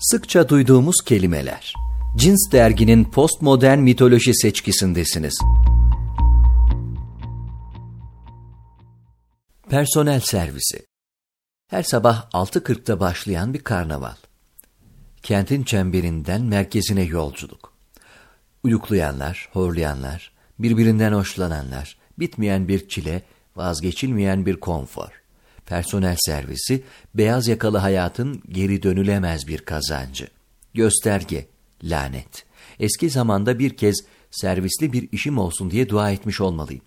Sıkça duyduğumuz kelimeler. Cins derginin postmodern mitoloji seçkisindesiniz. Personel servisi. Her sabah 6.40'da başlayan bir karnaval. Kentin çemberinden merkezine yolculuk. Uyuklayanlar, horlayanlar, birbirinden hoşlananlar, bitmeyen bir çile, vazgeçilmeyen bir konfor personel servisi, beyaz yakalı hayatın geri dönülemez bir kazancı. Gösterge, lanet. Eski zamanda bir kez servisli bir işim olsun diye dua etmiş olmalıyım.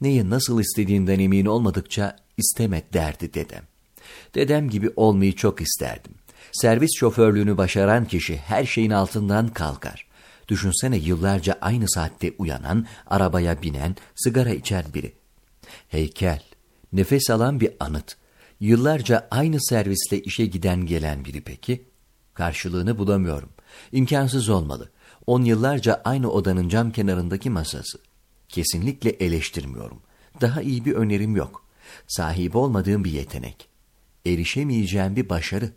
Neyi nasıl istediğinden emin olmadıkça isteme derdi dedem. Dedem gibi olmayı çok isterdim. Servis şoförlüğünü başaran kişi her şeyin altından kalkar. Düşünsene yıllarca aynı saatte uyanan, arabaya binen, sigara içen biri. Heykel, nefes alan bir anıt. Yıllarca aynı servisle işe giden gelen biri peki? Karşılığını bulamıyorum. İmkansız olmalı. On yıllarca aynı odanın cam kenarındaki masası. Kesinlikle eleştirmiyorum. Daha iyi bir önerim yok. Sahip olmadığım bir yetenek. Erişemeyeceğim bir başarı.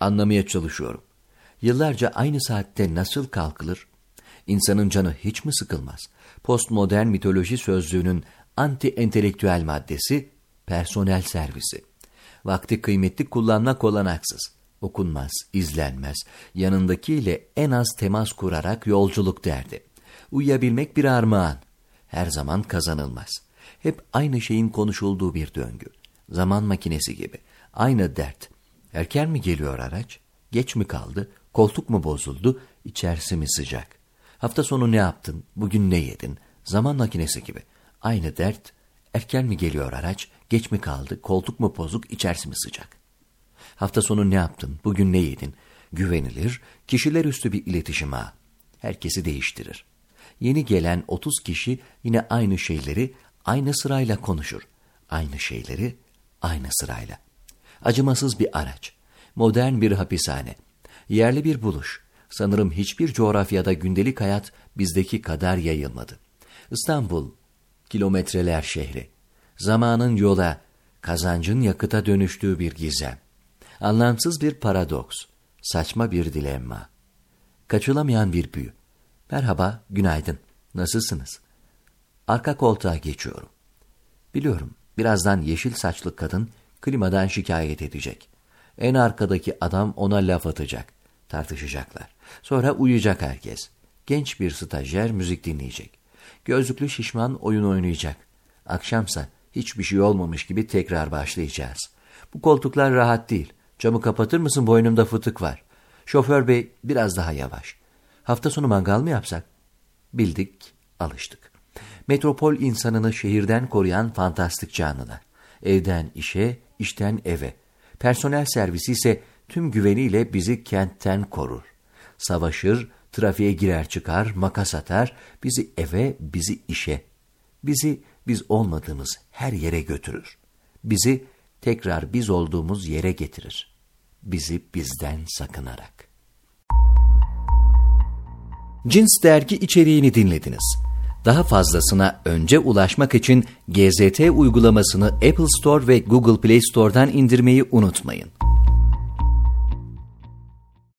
Anlamaya çalışıyorum. Yıllarca aynı saatte nasıl kalkılır? İnsanın canı hiç mi sıkılmaz? Postmodern mitoloji sözlüğünün anti-entelektüel maddesi personel servisi. Vakti kıymetli kullanmak olanaksız. Okunmaz, izlenmez, yanındakiyle en az temas kurarak yolculuk derdi. Uyuyabilmek bir armağan. Her zaman kazanılmaz. Hep aynı şeyin konuşulduğu bir döngü. Zaman makinesi gibi. Aynı dert. Erken mi geliyor araç? Geç mi kaldı? Koltuk mu bozuldu? İçerisi mi sıcak? Hafta sonu ne yaptın? Bugün ne yedin? Zaman makinesi gibi. Aynı dert. Erken mi geliyor araç? Geç mi kaldı? Koltuk mu bozuk? İçerisi mi sıcak? Hafta sonu ne yaptın? Bugün ne yedin? Güvenilir, kişiler üstü bir iletişim ağı. Herkesi değiştirir. Yeni gelen 30 kişi yine aynı şeyleri aynı sırayla konuşur. Aynı şeyleri aynı sırayla. Acımasız bir araç. Modern bir hapishane. Yerli bir buluş. Sanırım hiçbir coğrafyada gündelik hayat bizdeki kadar yayılmadı. İstanbul, kilometreler şehri. Zamanın yola, kazancın yakıta dönüştüğü bir gizem. Anlamsız bir paradoks, saçma bir dilemma. Kaçılamayan bir büyü. Merhaba, günaydın, nasılsınız? Arka koltuğa geçiyorum. Biliyorum, birazdan yeşil saçlı kadın klimadan şikayet edecek. En arkadaki adam ona laf atacak. Tartışacaklar. Sonra uyuyacak herkes. Genç bir stajyer müzik dinleyecek. Gözlüklü şişman oyun oynayacak. Akşamsa hiçbir şey olmamış gibi tekrar başlayacağız. Bu koltuklar rahat değil. Camı kapatır mısın boynumda fıtık var. Şoför bey biraz daha yavaş. Hafta sonu mangal mı yapsak? Bildik, alıştık. Metropol insanını şehirden koruyan fantastik canlılar. Evden işe, işten eve. Personel servisi ise tüm güveniyle bizi kentten korur. Savaşır, trafiğe girer çıkar, makas atar, bizi eve, bizi işe. Bizi biz olmadığımız her yere götürür. Bizi tekrar biz olduğumuz yere getirir. Bizi bizden sakınarak. Cins dergi içeriğini dinlediniz. Daha fazlasına önce ulaşmak için GZT uygulamasını Apple Store ve Google Play Store'dan indirmeyi unutmayın.